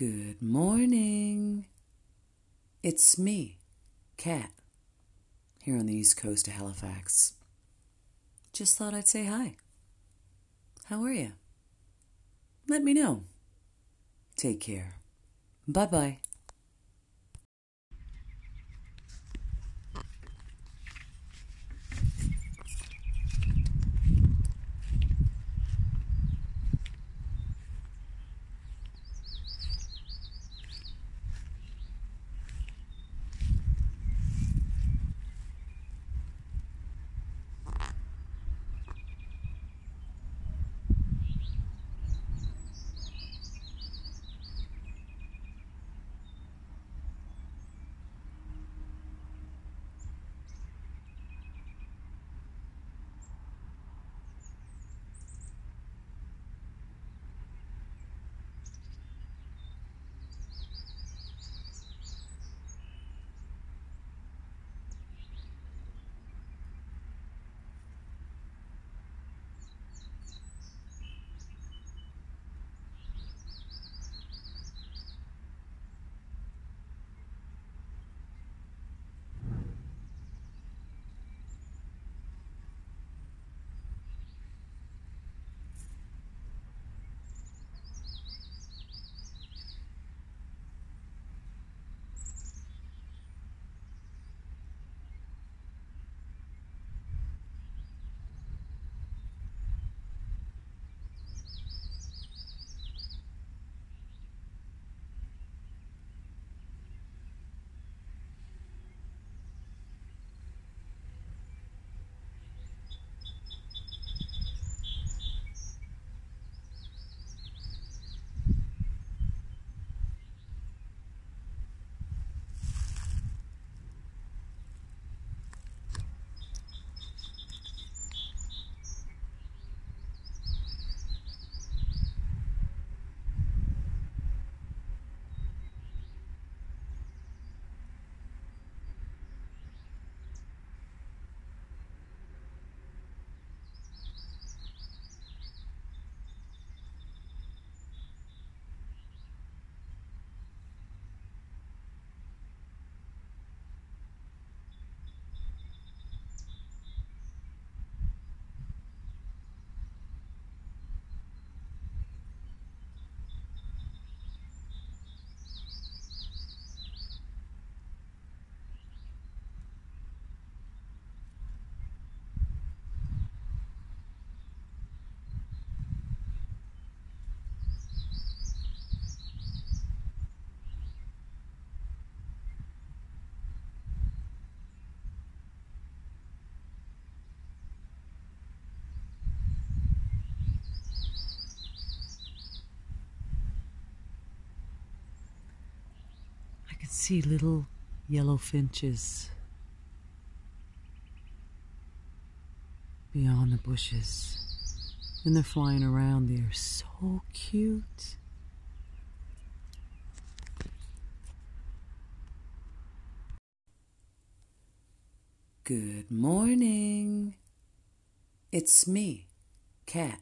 Good morning. It's me, Kat, here on the east coast of Halifax. Just thought I'd say hi. How are you? Let me know. Take care. Bye bye. Can see little yellow finches beyond the bushes. And they're flying around. They're so cute. Good morning. It's me, Kat,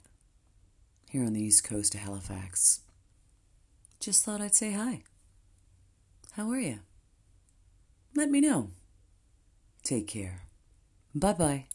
here on the east coast of Halifax. Just thought I'd say hi. How are you? Let me know. Take care. Bye bye.